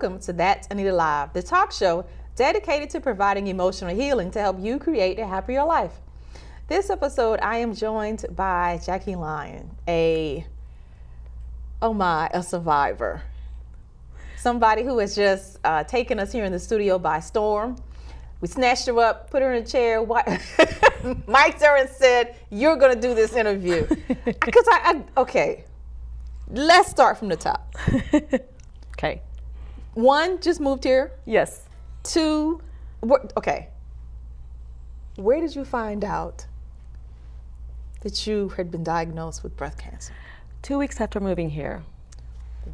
Welcome to That's Anita Live, the talk show dedicated to providing emotional healing to help you create a happier life. This episode, I am joined by Jackie Lyon, a, oh my, a survivor. Somebody who has just uh, taken us here in the studio by storm. We snatched her up, put her in a chair, mic'd her and said, You're going to do this interview. Because I, I, okay, let's start from the top. Okay. One, just moved here. Yes. Two, okay. Where did you find out that you had been diagnosed with breast cancer? Two weeks after moving here,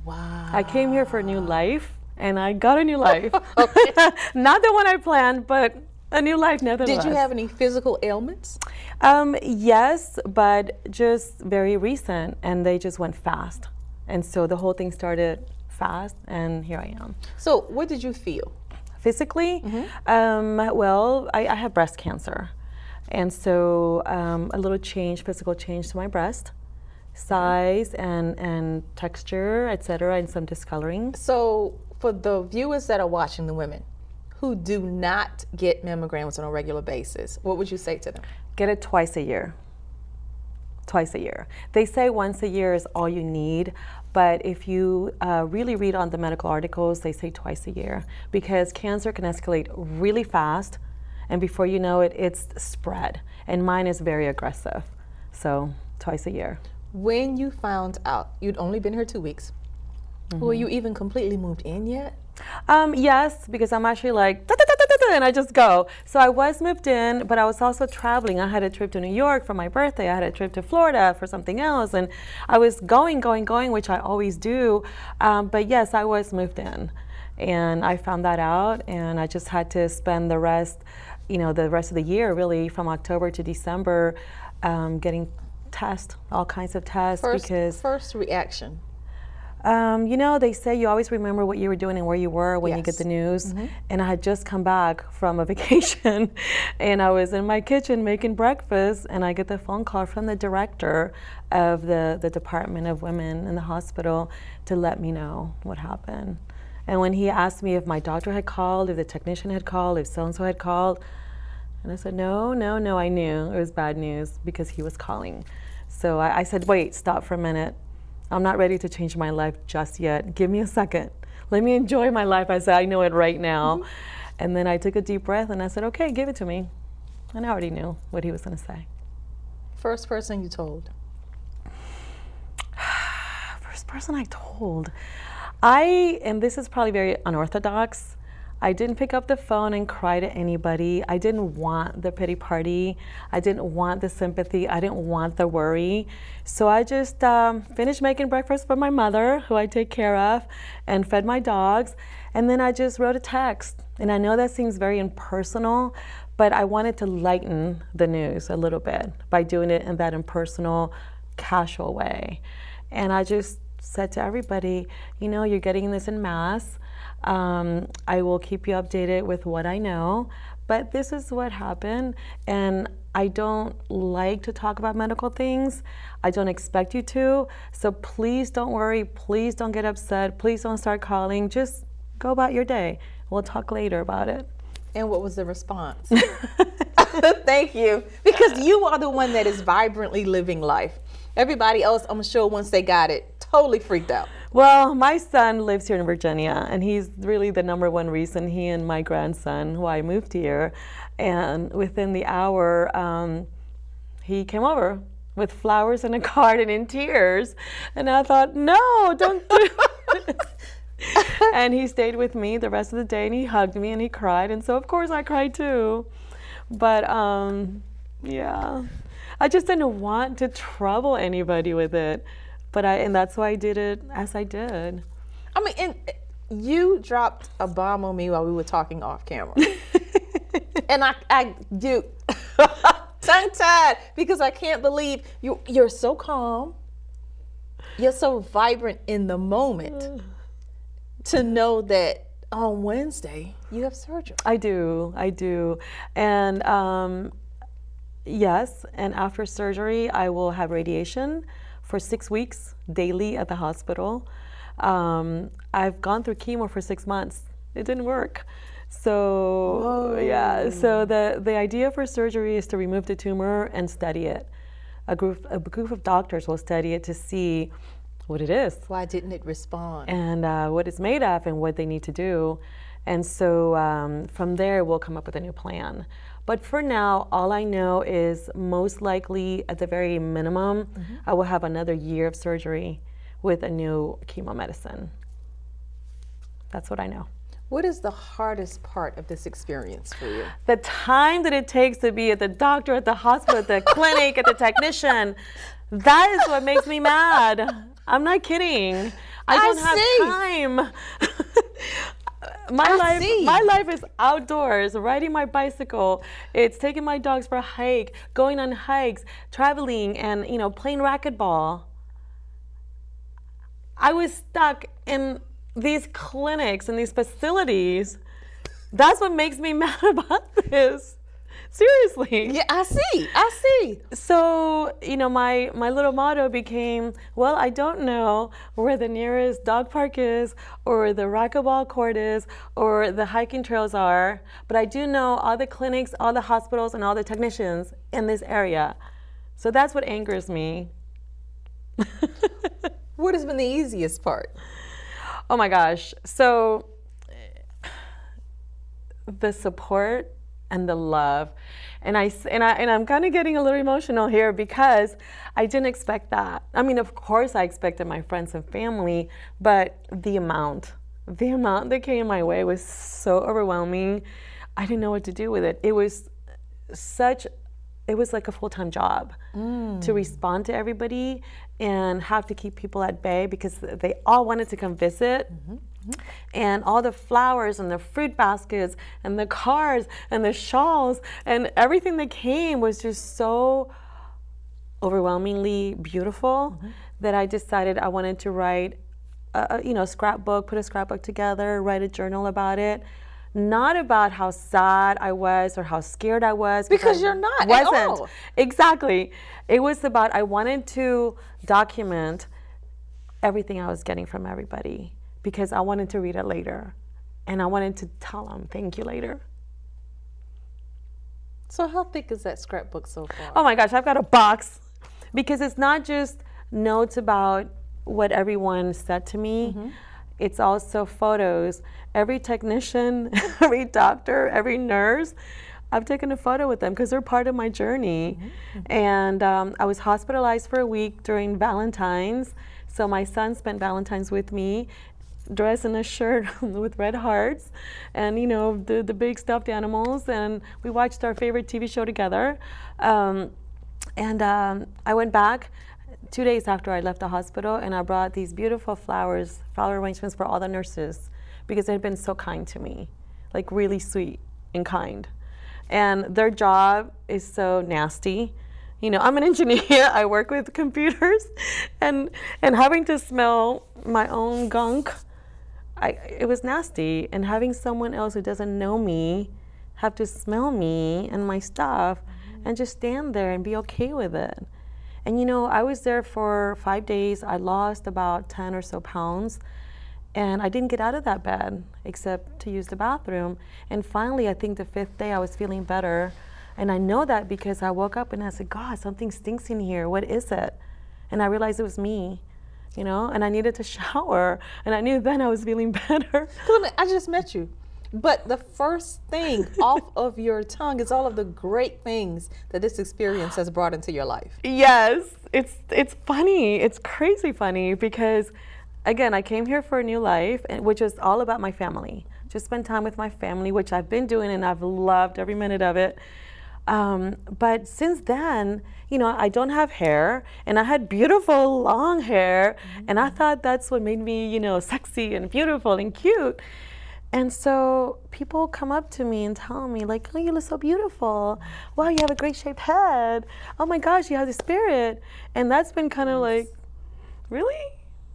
Wow. I came here for a new life, and I got a new life. Not the one I planned, but a new life nevertheless. Did you have any physical ailments? Um, yes, but just very recent, and they just went fast, and so the whole thing started fast, and here I am. So, what did you feel? Physically, um, well, I, I have breast cancer, and so um, a little change, physical change to my breast, size and and texture, etc., and some discoloring. So, for the viewers that are watching, the women who do not get mammograms on a regular basis, what would you say to them? Get it twice a year. Twice a year. They say once a year is all you need, but if you uh, really read on the medical articles, they say twice a year because cancer can escalate really fast, and before you know it, it's spread. And mine is very aggressive, so twice a year. When you found out, you'd only been here two weeks. Were you even completely moved in yet? Um, yes, because I'm actually like, "Da, da, da, da, da, da," and I just go. So I was moved in, but I was also traveling. I had a trip to New York for my birthday. I had a trip to Florida for something else, and I was going, going, going, which I always do. Um, but yes, I was moved in, and I found that out, and I just had to spend the rest, you know, the rest of the year, really, from October to December, um, getting tests, all kinds of tests, First, because. first reaction. Um, you know, they say you always remember what you were doing and where you were when you get the news. And I had just come back from a vacation and I was in my kitchen making breakfast and I get the phone call from the director of the, the Department of Women in the hospital to let me know what happened. And when he asked me if my doctor had called, if the technician had called, if so and so had called, and I said, no, no, no, I knew it was bad news because he was calling. So I, I said, wait, stop for a minute. I'm not ready to change my life just yet. Give me a second. Let me enjoy my life as I know it right now. Mm-hmm. And then I took a deep breath and I said, okay, give it to me. And I already knew what he was going to say. First person you told. First person I told. I, and this is probably very unorthodox, I didn't pick up the phone and cry to anybody. I didn't want the pity party. I didn't want the sympathy. I didn't want the worry. So I just um, finished making breakfast for my mother, who I take care of, and fed my dogs. And then I just wrote a text. And I know that seems very impersonal, but I wanted to lighten the news a little bit by doing it in that impersonal, casual way. And I just said to everybody, you know, you're getting this in mass. Um, I will keep you updated with what I know, but this is what happened. And I don't like to talk about medical things. I don't expect you to. So please don't worry. Please don't get upset. Please don't start calling. Just go about your day. We'll talk later about it. And what was the response? Thank you. Because you are the one that is vibrantly living life. Everybody else, I'm sure, once they got it, totally freaked out. Well, my son lives here in Virginia, and he's really the number one reason he and my grandson, why I moved here. And within the hour, um, he came over with flowers and a card and in tears. And I thought, no, don't do and he stayed with me the rest of the day and he hugged me and he cried. And so, of course, I cried too. But um, yeah, I just didn't want to trouble anybody with it. But I, and that's why I did it as I did. I mean, and you dropped a bomb on me while we were talking off camera. and I, I do, tongue tied, because I can't believe you, you're so calm. You're so vibrant in the moment to know that on Wednesday you have surgery. I do, I do. And um, yes, and after surgery, I will have radiation for six weeks daily at the hospital. Um, I've gone through chemo for six months. It didn't work. So Whoa. yeah, so the the idea for surgery is to remove the tumor and study it. A group a group of doctors will study it to see what it is Why didn't it respond? and uh, what it's made of and what they need to do. And so um, from there, we'll come up with a new plan. But for now, all I know is most likely, at the very minimum, mm-hmm. I will have another year of surgery with a new chemo medicine. That's what I know. What is the hardest part of this experience for you? The time that it takes to be at the doctor, at the hospital, at the clinic, at the technician, that is what makes me mad. I'm not kidding. I I don't see. have time. my I life see. my life is outdoors, riding my bicycle. It's taking my dogs for a hike, going on hikes, traveling and you know, playing racquetball. I was stuck in these clinics and these facilities. That's what makes me mad about this. Seriously. Yeah, I see. I see. So, you know, my, my little motto became, well, I don't know where the nearest dog park is, or the racquetball court is, or the hiking trails are, but I do know all the clinics, all the hospitals, and all the technicians in this area. So that's what angers me. What has been the easiest part? Oh my gosh. So the support and the love. And I and I and I'm kind of getting a little emotional here because I didn't expect that. I mean, of course I expected my friends and family, but the amount, the amount that came my way was so overwhelming. I didn't know what to do with it. It was such it was like a full-time job mm. to respond to everybody and have to keep people at bay because they all wanted to come visit mm-hmm. And all the flowers and the fruit baskets and the cars and the shawls and everything that came was just so overwhelmingly beautiful mm-hmm. that I decided I wanted to write a, you know scrapbook, put a scrapbook together, write a journal about it. Not about how sad I was or how scared I was Because I you're not at Wasn't all. exactly. It was about I wanted to document everything I was getting from everybody because I wanted to read it later, and I wanted to tell them thank you later. So how thick is that scrapbook so far? Oh my gosh, I've got a box because it's not just notes about what everyone said to me. It's also photos. Every technician, every doctor, every nurse, I've taken a photo with them because they're part of my journey. And um, I was hospitalized for a week during Valentine's. So my son spent Valentine's with me, dressed in a shirt with red hearts, and you know the the big stuffed animals. And we watched our favorite TV show together. Um, and um, I went back two days after I left the hospital, and I brought these beautiful flowers, flower arrangements for all the nurses, because they had been so kind to me, like really sweet and kind. And their job is so nasty. You know, I'm an engineer. I work with computers, and and having to smell my own gunk, I it was nasty. And having someone else who doesn't know me have to smell me and my stuff, and just stand there and be okay with it. And you know, I was there for five days. I lost about 10 or so pounds. And I didn't get out of that bed except to use the bathroom. And finally, I think the fifth day, I was feeling better. And I know that because I woke up and I said, God, something stinks in here. What is it? And I realized it was me, you know, and I needed to shower. And I knew then I was feeling better. I just met you. But the first thing off of your tongue is all of the great things that this experience has brought into your life. Yes, it's it's funny. It's crazy funny because again, I came here for a new life, and- which is all about my family. Just spend time with my family, which I've been doing, and I've loved every minute of it. Um, but since then, you know, I don't have hair, and I had beautiful long hair, and I thought that's what made me, you know, sexy and beautiful and cute. And so people come up to me and tell me, like, oh, you look so beautiful. Wow, you have a great shaped head. Oh my gosh, you have the spirit. And that's been kind of like, really?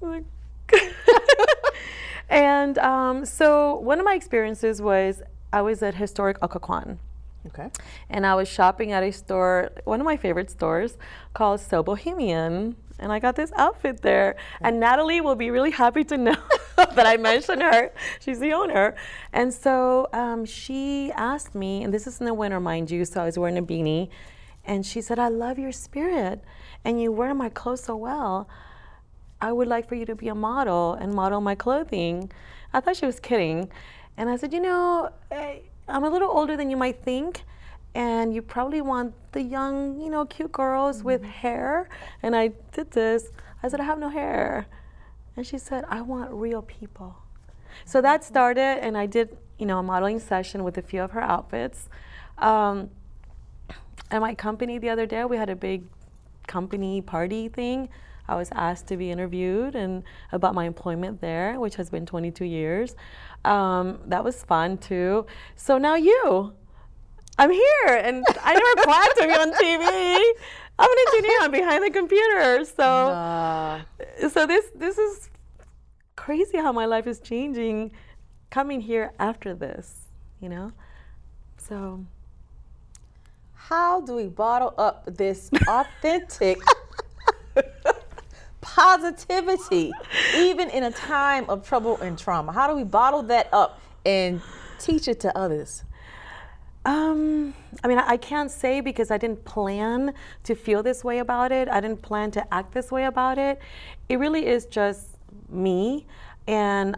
Like, and um, so one of my experiences was I was at historic Occoquan. Okay. And I was shopping at a store, one of my favorite stores, called So Bohemian. and I got this outfit there. And Natalie will be really happy to know that I mentioned her. She's the owner. And so um, she asked me, and this is in the winter, mind you, so I was wearing a beanie. And she said, I love your spirit, and you wear my clothes so well. I would like for you to be a model and model my clothing. I thought she was kidding. And I said, You know, eh, I'm a little older than you might think and you probably want the young, you know, cute girls mm-hmm. with hair. And I did this. I said, I have no hair. And she said, I want real people. So that started, and I did, you know, a modeling session with a few of her outfits. Um, at my company the other day, we had a big company party thing. I was asked to be interviewed and about my employment there, which has been 22 years. Um, that was fun too. So now you, I'm here, and I never planned to be on TV. I'm an engineer. I'm behind the computer. So, nah. so this this is crazy how my life is changing, coming here after this. You know, so. How do we bottle up this authentic positivity, even in a time of trouble and trauma? How do we bottle that up and teach it to others? Um, I mean, I can't say because I didn't plan to feel this way about it. I didn't plan to act this way about it. It really is just me. And,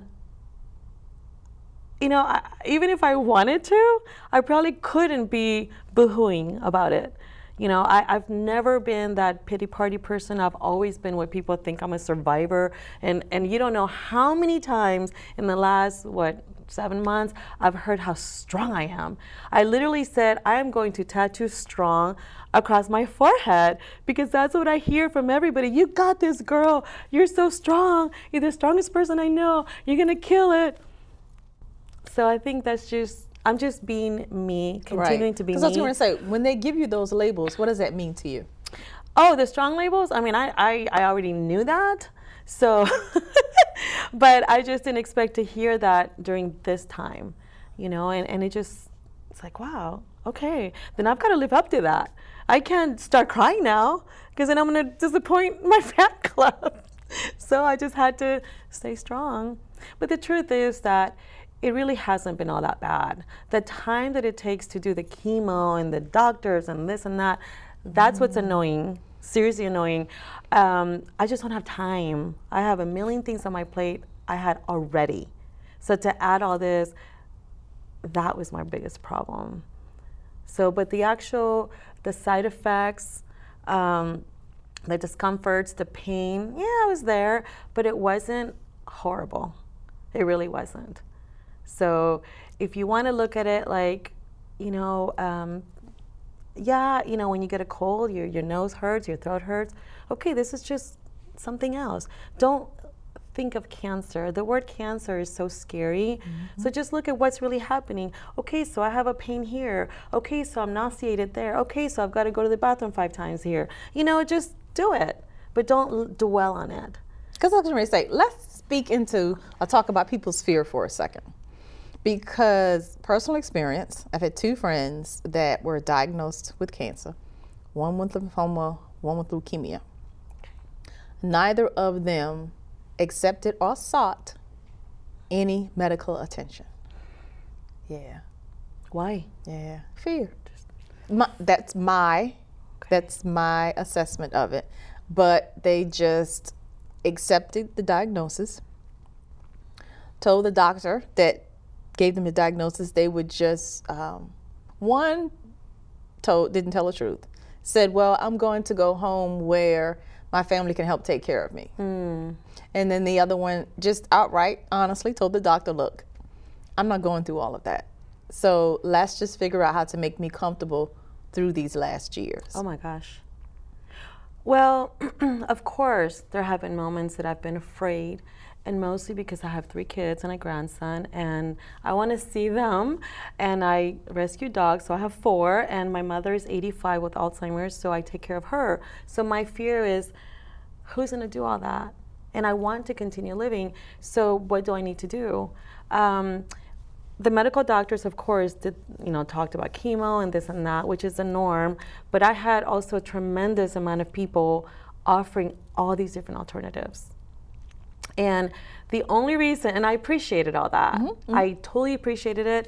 you know, I, even if I wanted to, I probably couldn't be boohooing about it. You know, I, have never been that pity party person. I've always been what people think I'm a survivor. And, and you don't know how many times in the last, what, seven months, I've heard how strong I am. I literally said, I am going to tattoo strong across my forehead because that's what I hear from everybody. You got this, girl. You're so strong. You're the strongest person I know. You're going to kill it. So I think that's just, I'm just being me, continuing right. to be me. Because I was going to say, when they give you those labels, what does that mean to you? Oh, the strong labels? I mean, I, I, I already knew that. So, but I just didn't expect to hear that during this time, you know, and, and it just, it's like, wow, okay, then I've got to live up to that. I can't start crying now because then I'm going to disappoint my fan club. so I just had to stay strong. But the truth is that it really hasn't been all that bad. The time that it takes to do the chemo and the doctors and this and that, that's mm. what's annoying seriously annoying. Um, I just don't have time. I have a million things on my plate I had already. So to add all this, that was my biggest problem. So, but the actual, the side effects, um, the discomforts, the pain, yeah, I was there, but it wasn't horrible. It really wasn't. So, if you want to look at it like, you know, um, yeah, you know, when you get a cold, your, your nose hurts, your throat hurts. Okay, this is just something else. Don't think of cancer. The word cancer is so scary. Mm-hmm. So just look at what's really happening. Okay, so I have a pain here. Okay, so I'm nauseated there. Okay, so I've got to go to the bathroom five times here. You know, just do it, but don't l- dwell on it. Because I was going to say, let's speak into, I'll talk about people's fear for a second because personal experience, I've had two friends that were diagnosed with cancer, one with lymphoma, one with leukemia. Neither of them accepted or sought any medical attention. Yeah. Why? Yeah. Fear. My, that's my okay. that's my assessment of it. But they just accepted the diagnosis, told the doctor that gave them the diagnosis, they would just um, one told didn't tell the truth. Said, "Well, I'm going to go home where my family can help take care of me." Mm. And then the other one just outright, honestly, told the doctor, "Look, I'm not going through all of that. So let's just figure out how to make me comfortable through these last years." Oh my gosh. Well, of course, there have been moments that I've been afraid and mostly because I have three kids and a grandson, and I want to see them. And I rescue dogs, so I have four, and my mother is 85 with Alzheimer's, so I take care of her. So my fear is, who's going to do all that? And I want to continue living, so what do I need to do? Um, the medical doctors, of course, did you know talked about chemo and this and that, which is the norm. But I had also a tremendous amount of people offering all these different alternatives. And the only reason, and I appreciated all that, mm-hmm, mm-hmm. I totally appreciated it,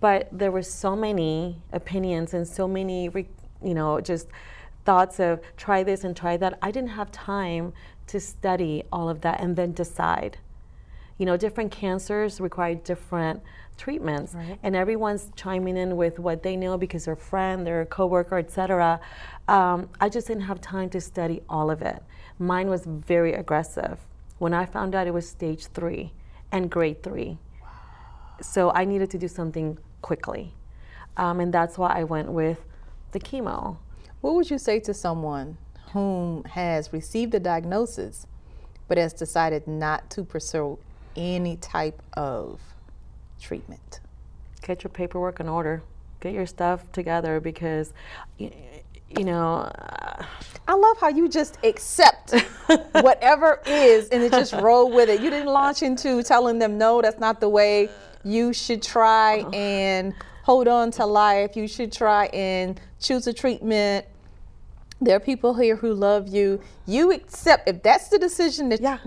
but there were so many opinions and so many, you know, just thoughts of try this and try that. I didn't have time to study all of that and then decide. You know, different cancers require different treatments right. and everyone's chiming in with what they know because their friend their coworker etc um, i just didn't have time to study all of it mine was very aggressive when i found out it was stage three and grade three wow. so i needed to do something quickly um, and that's why i went with the chemo what would you say to someone whom has received the diagnosis but has decided not to pursue any type of treatment. Get your paperwork in order. Get your stuff together because, you, you know. Uh, I love how you just accept whatever is and it just roll with it. You didn't launch into telling them, no, that's not the way. You should try uh-huh. and hold on to life. You should try and choose a treatment. There are people here who love you. You accept if that's the decision that yeah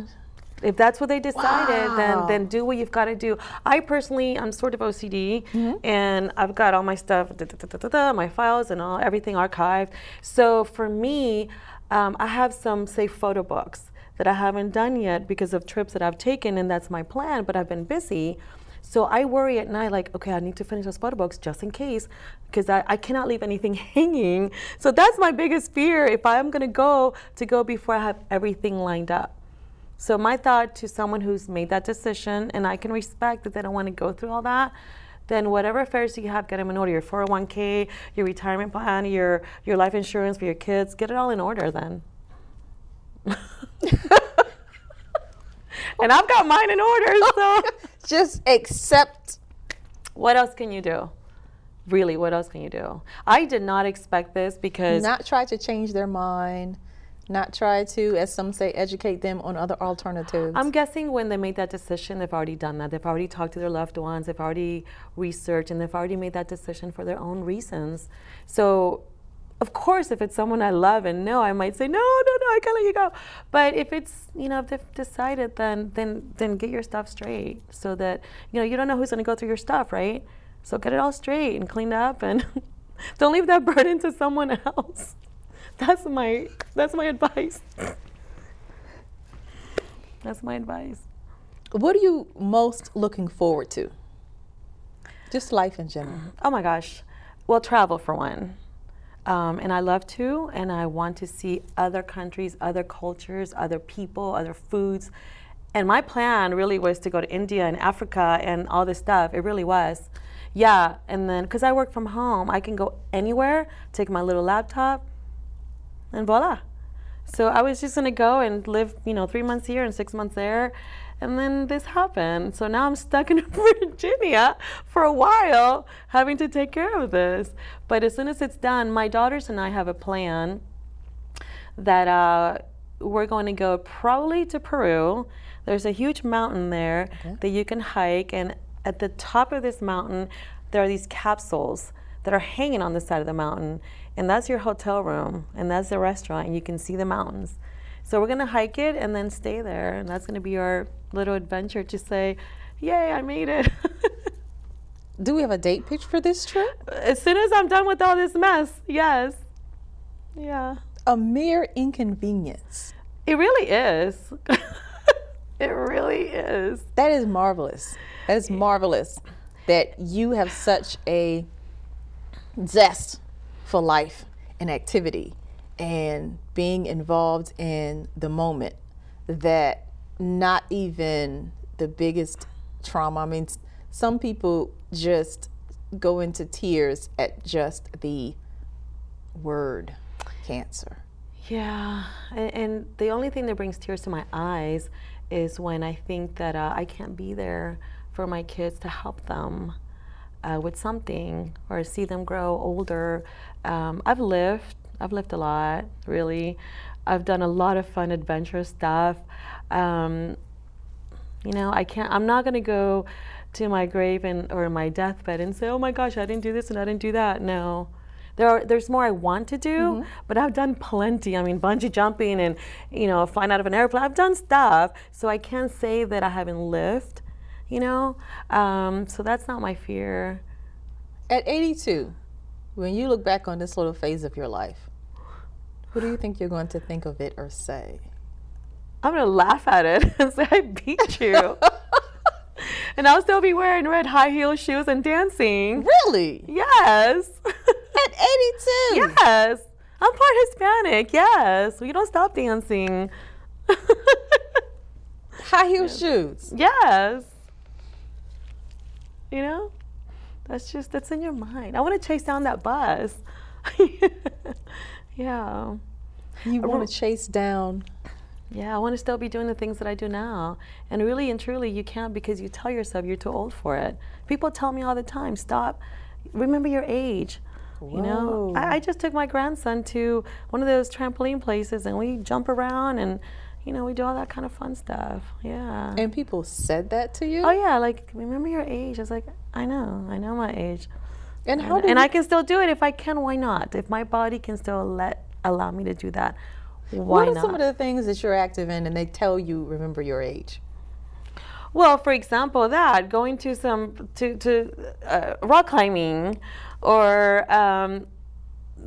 if that's what they decided, wow. then then do what you've got to do. I personally, I'm sort of OCD, mm-hmm. and I've got all my stuff, da, da, da, my files, and all everything archived. So for me, um, I have some say photo books that I haven't done yet because of trips that I've taken, and that's my plan. But I've been busy. So I worry at night, like, okay, I need to finish those photo books just in case, because I, I cannot leave anything hanging. So that's my biggest fear if I'm gonna go to go before I have everything lined up. So my thought to someone who's made that decision, and I can respect that they don't want to go through all that, then whatever affairs you have, get them in order. Your 401k, your retirement plan, your your life insurance for your kids, get it all in order then. and I've got mine in order, so just accept. What else can you do? Really, what else can you do? I did not expect this because not try to change their mind not try to, as some say, educate them on other alternatives? I'm guessing when they made that decision, they've already done that. They've already talked to their loved ones, they've already researched, and they've already made that decision for their own reasons. So, of course, if it's someone I love and know, I might say, no, no, no, I can't let you go. But if it's, you know, if they've decided, then, then, then get your stuff straight so that, you know, you don't know who's going to go through your stuff, right? So get it all straight and cleaned up and don't leave that burden to someone else. That's my that's my advice. That's my advice. What are you most looking forward to? Just life in general. Oh my gosh. Well, travel for one. Um, and I love to, and I want to see other countries, other cultures, other people, other foods. And my plan really was to go to India and Africa and all this stuff. It really was. Yeah, and then because I work from home, I can go anywhere, take my little laptop, and voila. So I was just gonna go and live, you know, three months here and six months there. And then this happened. So now I'm stuck in Virginia for a while having to take care of this. But as soon as it's done, my daughters and I have a plan that uh, we're going to go probably to Peru. There's a huge mountain there okay. that you can hike. And at the top of this mountain, there are these capsules that are hanging on the side of the mountain and that's your hotel room and that's the restaurant and you can see the mountains. So we're going to hike it and then stay there and that's going to be our little adventure to say yay i made it. Do we have a date pitch for this trip? As soon as i'm done with all this mess yes. Yeah. A mere inconvenience. It really is. It really is. That is marvelous. That is marvelous that you have such a zest for life and activity and being involved in the moment that not even the biggest trauma. I mean, some people just go into tears at just the word cancer. Yeah, and, and the only thing that brings tears to my eyes is when I think that uh, I can't be there for my kids to help them uh, with something or see them grow older. Um, I've lived, I've lived a lot, really. I've done a lot of fun, adventurous stuff. Um, you know, I can't, I'm not going to go to my grave and, or my deathbed and say, oh my gosh, I didn't do this and I didn't do that. No. There are, there's more I want to do, but I've done plenty. I mean, bungee jumping and you know, flying out of an airplane. I've done stuff, so I can't say that I haven't lived. You know, um, so that's not my fear. At 82, when you look back on this little phase of your life, what do you think you're going to think of it or say? I'm gonna laugh at it and say I beat you. and I'll still be wearing red high heel shoes and dancing. Really? Yes. At 82? yes. I'm part Hispanic. Yes. We don't stop dancing. High heel shoes. yes. You know? That's just that's in your mind. I want to chase down that bus. yeah. You want to chase down. Yeah, I want to still be doing the things that I do now. And really and truly, you can't because you tell yourself you're too old for it. People tell me all the time, stop, remember your age. You know, I, I just took my grandson to one of those trampoline places and we jump around and, you know, we do all that kind of fun stuff. Yeah. And people said that to you? oh, yeah, like, remember your age. I was like, I know, I know my age. And how And, do and I can still do it. If I can, why not? If my body can still let allow me to do that, why what are not? some of the things that you're active in and they tell you remember your age? Well, for example, that going to some to to uh, rock climbing, or um,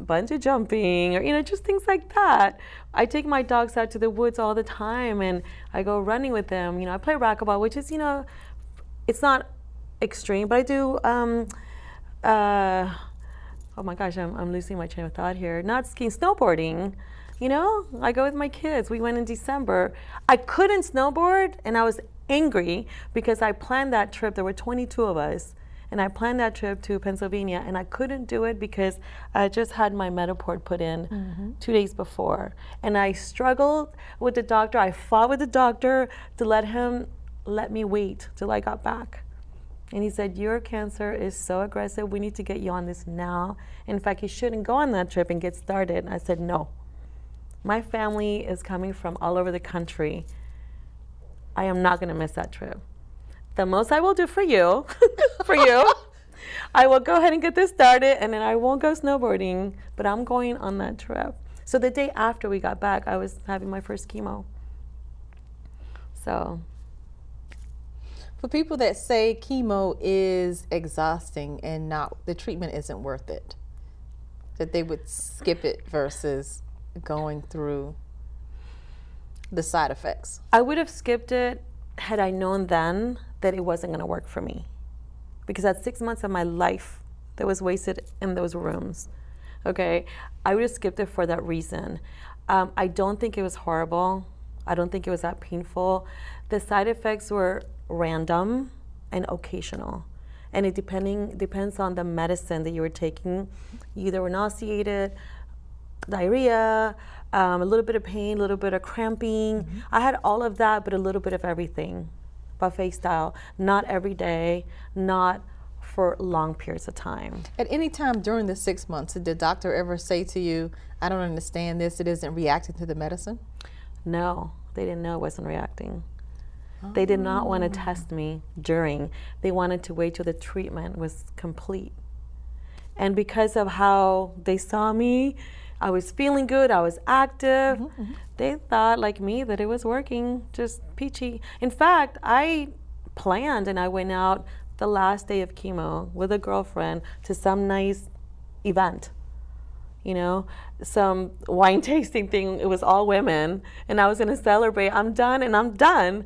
bungee jumping, or you know just things like that. I take my dogs out to the woods all the time, and I go running with them. You know, I play racquetball, which is you know, it's not extreme, but I do. Um, uh, oh my gosh, I'm, I'm losing my train of thought here. Not skiing, snowboarding. You know, I go with my kids. We went in December. I couldn't snowboard, and I was angry because I planned that trip. There were 22 of us, and I planned that trip to Pennsylvania, and I couldn't do it because I just had my Mediport put in mm-hmm. two days before, and I struggled with the doctor. I fought with the doctor to let him let me wait till I got back. And he said, Your cancer is so aggressive. We need to get you on this now. In fact, you shouldn't go on that trip and get started. And I said, No. My family is coming from all over the country. I am not going to miss that trip. The most I will do for you, for you, I will go ahead and get this started and then I won't go snowboarding, but I'm going on that trip. So the day after we got back, I was having my first chemo. So, For people that say chemo is exhausting and not the treatment isn't worth it, that they would skip it versus going through the side effects. I would have skipped it had I known then that it wasn't going to work for me. Because that's six months of my life that was wasted in those rooms. Okay? I would have skipped it for that reason. Um, I don't think it was horrible. I don't think it was that painful. The side effects were random and occasional. And it depending depends on the medicine that you were taking. You either were nauseated, diarrhea, um, a little bit of pain, a little bit of cramping. I had all of that, but a little bit of everything, buffet style. Not every day, not for long periods of time. At any time during the six months, did the doctor ever say to you, I don't understand this, it isn't reacting to the medicine? No, they didn't know I wasn't reacting. They did not want to oh. test me during. They wanted to wait till the treatment was complete. And because of how they saw me, I was feeling good, I was active. Mm-hmm, mm-hmm. They thought, like me, that it was working just peachy. In fact, I planned and I went out the last day of chemo with a girlfriend to some nice event you know, some wine tasting thing. It was all women, and I was going to celebrate. I'm done, and I'm done.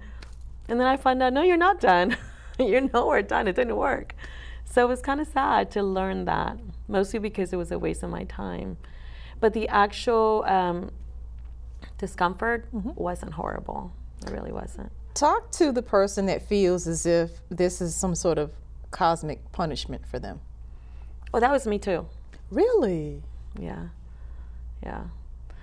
And then I find out, no, you're not done. you're nowhere done. It didn't work. So it was kind of sad to learn that, mostly because it was a waste of my time. But the actual um, discomfort wasn't horrible. It really wasn't. Talk to the person that feels as if this is some sort of cosmic punishment for them. Well, that was me too. Really? Yeah. Yeah.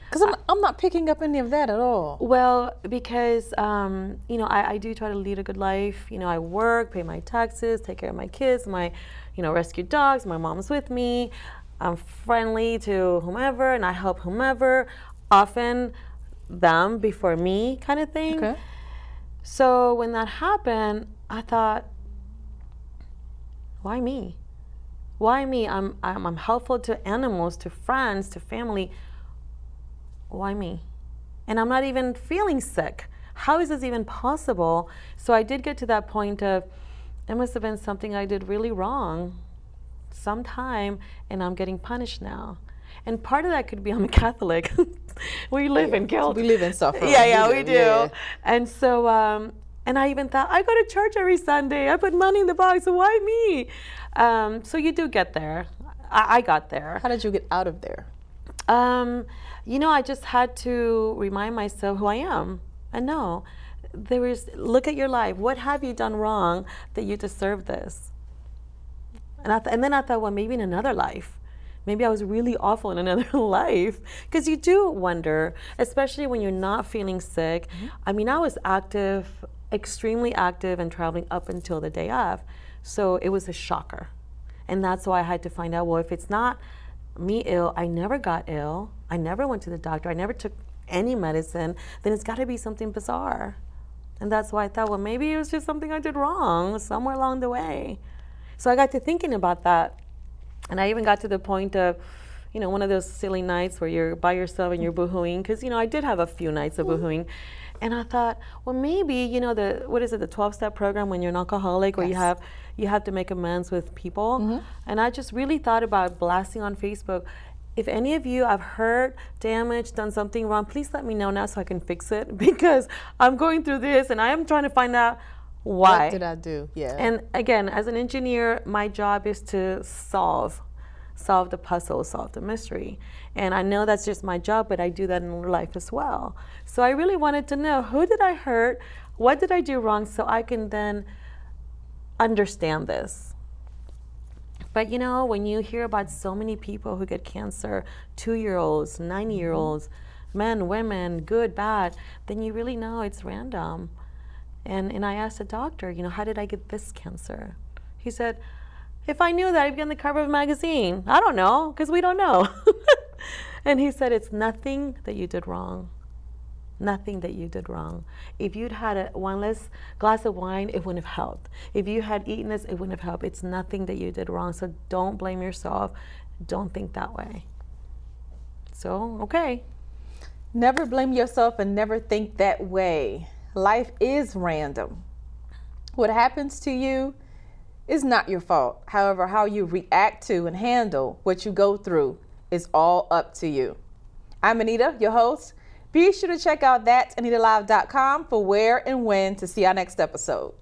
Because I'm, I'm not picking up any of that at all. Well, because um, you know, I, I do try to lead a good life. You know, I work, pay my taxes, take care of my kids, my, you know, rescue dogs. My mom's with me. I'm friendly to whomever, and I help whomever. Often, them before me, kind of thing. Okay. So when that happened, I thought, why me? Why me? I'm, I'm, I'm helpful to animals, to friends, to family. Why me? And I'm not even feeling sick. How is this even possible? So I did get to that point of it must have been something I did really wrong sometime and I'm getting punished now. And part of that could be I'm a Catholic. we live yeah, in guilt. We live in suffering. Yeah, yeah, we, do. Yeah. And so, um, and I even thought, I go to church every Sunday. I put money in the box. So why me? Um, so you do get there. I, I, got there. How did you get out of there? Um, you know, I just had to remind myself who I am. And no, there is, look at your life. What have you done wrong that you deserve this? And, I th- and then I thought, well, maybe in another life maybe I was really awful in another life. Because you do wonder, especially when you're not feeling sick. Mm-hmm. I mean, I was active, extremely active, and traveling up until the day of. So it was a shocker. And that's why I had to find out well, if it's not me ill, I never got ill, I never went to the doctor, I never took any medicine, then it's got to be something bizarre. And that's why I thought, well, maybe it was just something I did wrong somewhere along the way. So I got to thinking about that and I even got to the point of, you know, one of those silly nights where you're by yourself and you're boohooing, because, you know, I did have a few nights of boohooing. And I thought, well, maybe, you know, the, what is it, the 12 step program when you're an alcoholic, where yes. you have, you have to make amends with people. Mm-hmm. And I just really thought about blasting on Facebook. If any of you have hurt, damaged, done something wrong, please let me know now so I can fix it because I'm going through this and I am trying to find out why? what did i do? Yeah. And again as an engineer my job is to solve solve the puzzle solve the mystery. And i know that's just my job but i do that in life as well. So i really wanted to know who did i hurt? What did i do wrong so i can then understand this? But you know when you hear about so many people who get cancer two year olds nine year olds mm-hmm. men women good bad then you really know it's random and, and I asked the doctor, you know, how did I get this cancer? He said, if I knew that, I'd be on the cover of a magazine. I don't know, because we don't know. and he said, it's nothing that you did wrong. Nothing that you did wrong. If you'd had a, one less glass of wine, it wouldn't have helped. If you had eaten this, it wouldn't have helped. It's nothing that you did wrong. So don't blame yourself. Don't think that way. So, okay. Never blame yourself and never think that way. Life is random. What happens to you is not your fault. However, how you react to and handle what you go through is all up to you. I'm Anita, your host. Be sure to check out that AnitaLive.com for where and when to see our next episode.